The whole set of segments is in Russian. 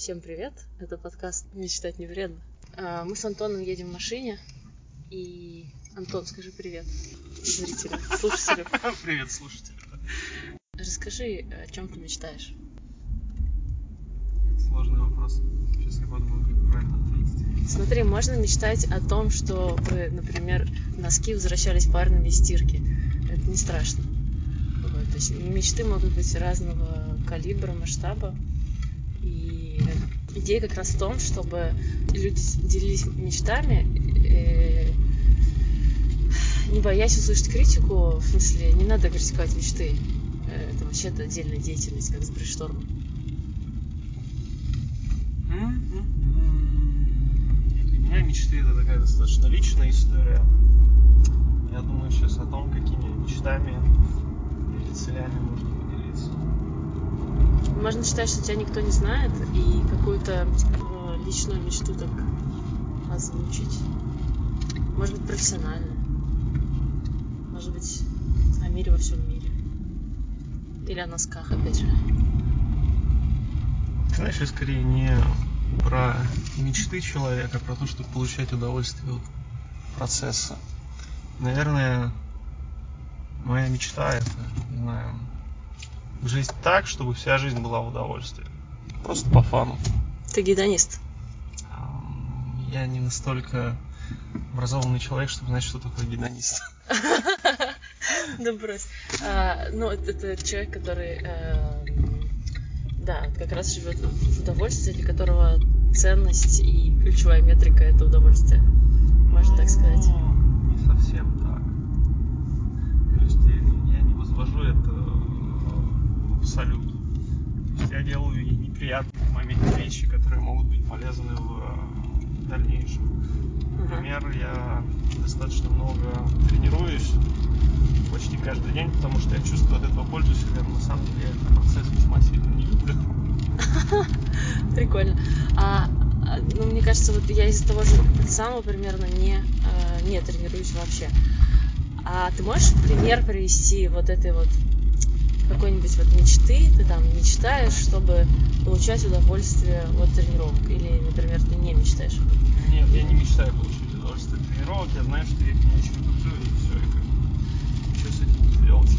Всем привет! Это подкаст «Мечтать не вредно». А, мы с Антоном едем в машине, и... Антон, скажи привет зрителям, слушателям. Привет, слушатели. Расскажи, о чем ты мечтаешь? Сложный вопрос. Сейчас я подумаю, как правильно ответить. Смотри, можно мечтать о том, чтобы, например, носки возвращались парными из стирки. Это не страшно. Вот, то есть мечты могут быть разного калибра, масштаба. И идея как раз в том, чтобы люди делились мечтами, э, не боясь услышать критику, в смысле, не надо критиковать мечты. Э, это вообще-то отдельная деятельность, как с брейнштормом. Для меня мечты это такая достаточно личная история. Я думаю сейчас о том, какими мечтами или целями можно поделиться. Считать, что тебя никто не знает, и какую-то э, личную мечту так озвучить. Может быть, профессионально. Может быть, о мире во всем мире. Или о носках, опять же. Знаешь, я скорее не про мечты человека, а про то, чтобы получать удовольствие от процесса. Наверное, моя мечта это, не знаю, жить так, чтобы вся жизнь была в удовольствии. Просто по фану. Ты гедонист. Я не настолько образованный человек, чтобы знать, что такое гедонист. Да брось. А, ну, это, это человек, который, эм, да, как раз живет в удовольствии, для которого ценность и ключевая метрика это удовольствие. Можно так сказать. Ну, Не совсем так. То есть я, я не возвожу это в абсолют. То есть я неприятные в моменте вещи, которые могут быть полезны в э, дальнейшем. Например, я достаточно много тренируюсь почти каждый день, потому что я чувствую от этого пользу себе, но на самом деле я этот процесс весьма сильно не люблю. Прикольно. А, а, ну, мне кажется, вот я из-за того же самого примерно не, э, не тренируюсь вообще. А ты можешь пример привести вот этой вот какой-нибудь вот мечты, ты там мечтаешь, чтобы получать удовольствие от тренировок? Или, например, ты не мечтаешь? Нет, я не мечтаю получить удовольствие от тренировок, я знаю, что я их не очень люблю, и все, и как бы, что с этим сделать?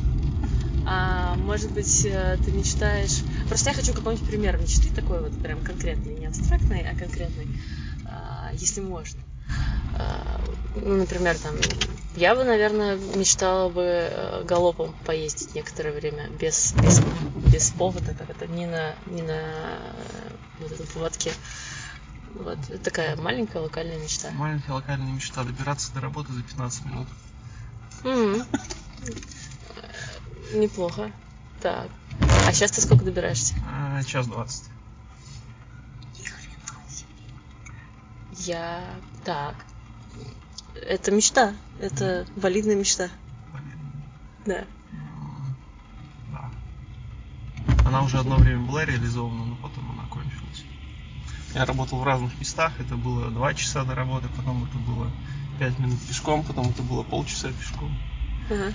А может быть, э, ты мечтаешь... Просто я хочу какой-нибудь пример мечты такой вот прям конкретный, не абстрактный, а конкретный, а, если можно. А, Ну, например, там, я бы, наверное, мечтала бы э, галопом поездить некоторое время без, без, без повода, как это, не на, не на э, вот этом поводке. Вот, такая маленькая локальная мечта. Маленькая локальная мечта добираться до работы за 15 минут. Э, Неплохо. Так. А сейчас ты сколько добираешься? А, час двадцать. Я... Так. Это мечта. Это валидная мечта. Да. да. Она уже одно время была реализована, но потом она кончилась. Я работал в разных местах, это было 2 часа до работы, потом это было 5 минут пешком, потом это было полчаса пешком. Ага.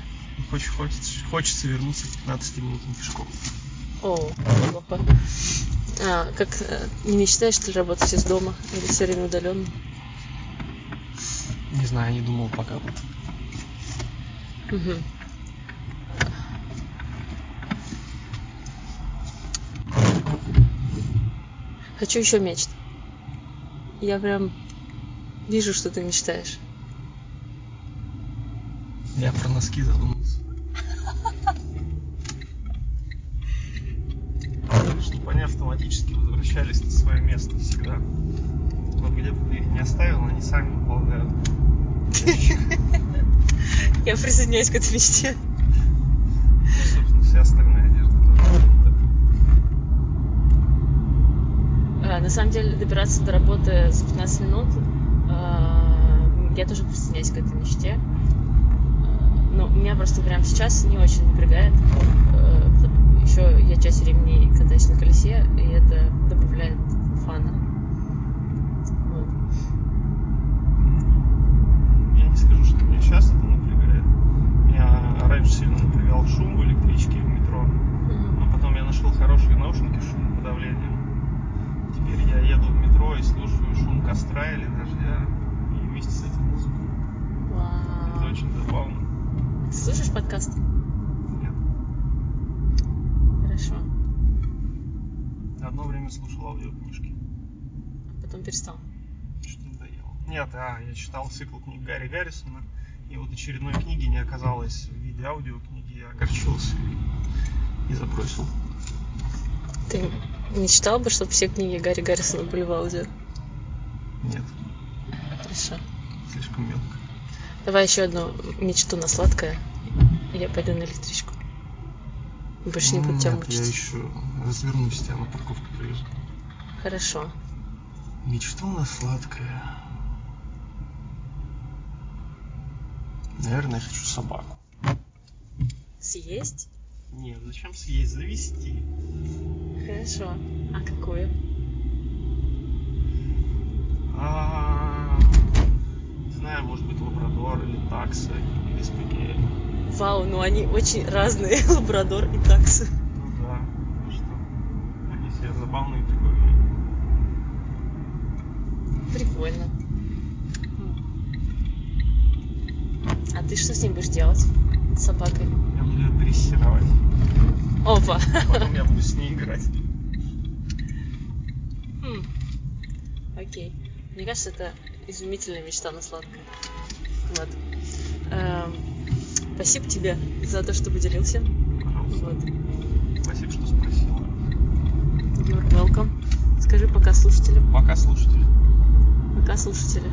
Хочется, хочется, хочется вернуться к 15 минутам пешком. О, плохо. А, как э, не мечтаешь ты работать из дома или все время удаленно? Не знаю, не думал пока вот. Мгм. Хочу еще мечт. Я прям вижу, что ты мечтаешь. Я про носки задумался. Чтобы они автоматически возвращались на свое место всегда. Где бы ты их не оставил, они сами выполняют. Я присоединяюсь к этой мечте. Ну, собственно, вся остальная одежда тоже. А, На самом деле добираться до работы за 15 минут, а, я тоже присоединяюсь к этой мечте. А, Но меня просто прямо сейчас не очень напрягает. Еще я часть времени катаюсь на колесе, и это добавляет фана. Вот. Я не скажу, что меня сейчас это напрягает. Меня раньше сильно напрягал шум в электричке и в метро. Мгм. Но потом я нашел хорошие наушники с шумоподавлением. Теперь слушал аудиокнижки. А потом перестал. Что надоело. Нет, а, я читал цикл книг Гарри Гаррисона, и вот очередной книги не оказалось в виде аудиокниги, я огорчился и, и забросил. Ты не читал бы, чтобы все книги Гарри Гаррисона были в аудио? Нет, Хорошо. слишком мелко. Давай еще одну мечту на сладкое, я пойду на электричку. Больше не буду тебя Нет, я мучить. еще развернусь, тебя на парковку привезу. Хорошо. Мечту на сладкое. Наверное, я хочу собаку. Съесть? Нет, зачем съесть? Завести. Хорошо. А какую? А, Не знаю, может быть, лабрадор или такса, или спагетти. Вау, ну они очень разные, лабрадор и таксы. Ну да, ну что, они все забавные прикольные. Прикольно. А ты что с ним будешь делать? С собакой? Я буду ее дрессировать, Опа. потом я буду с ней играть. Хм. Окей. Мне кажется, это изумительная мечта на сладкое. Вот. Эм, Спасибо тебе за то, что поделился. Пожалуйста. Вот. Спасибо, что спросила. You're welcome. Скажи пока слушателям. Пока, слушатели. Пока слушатели.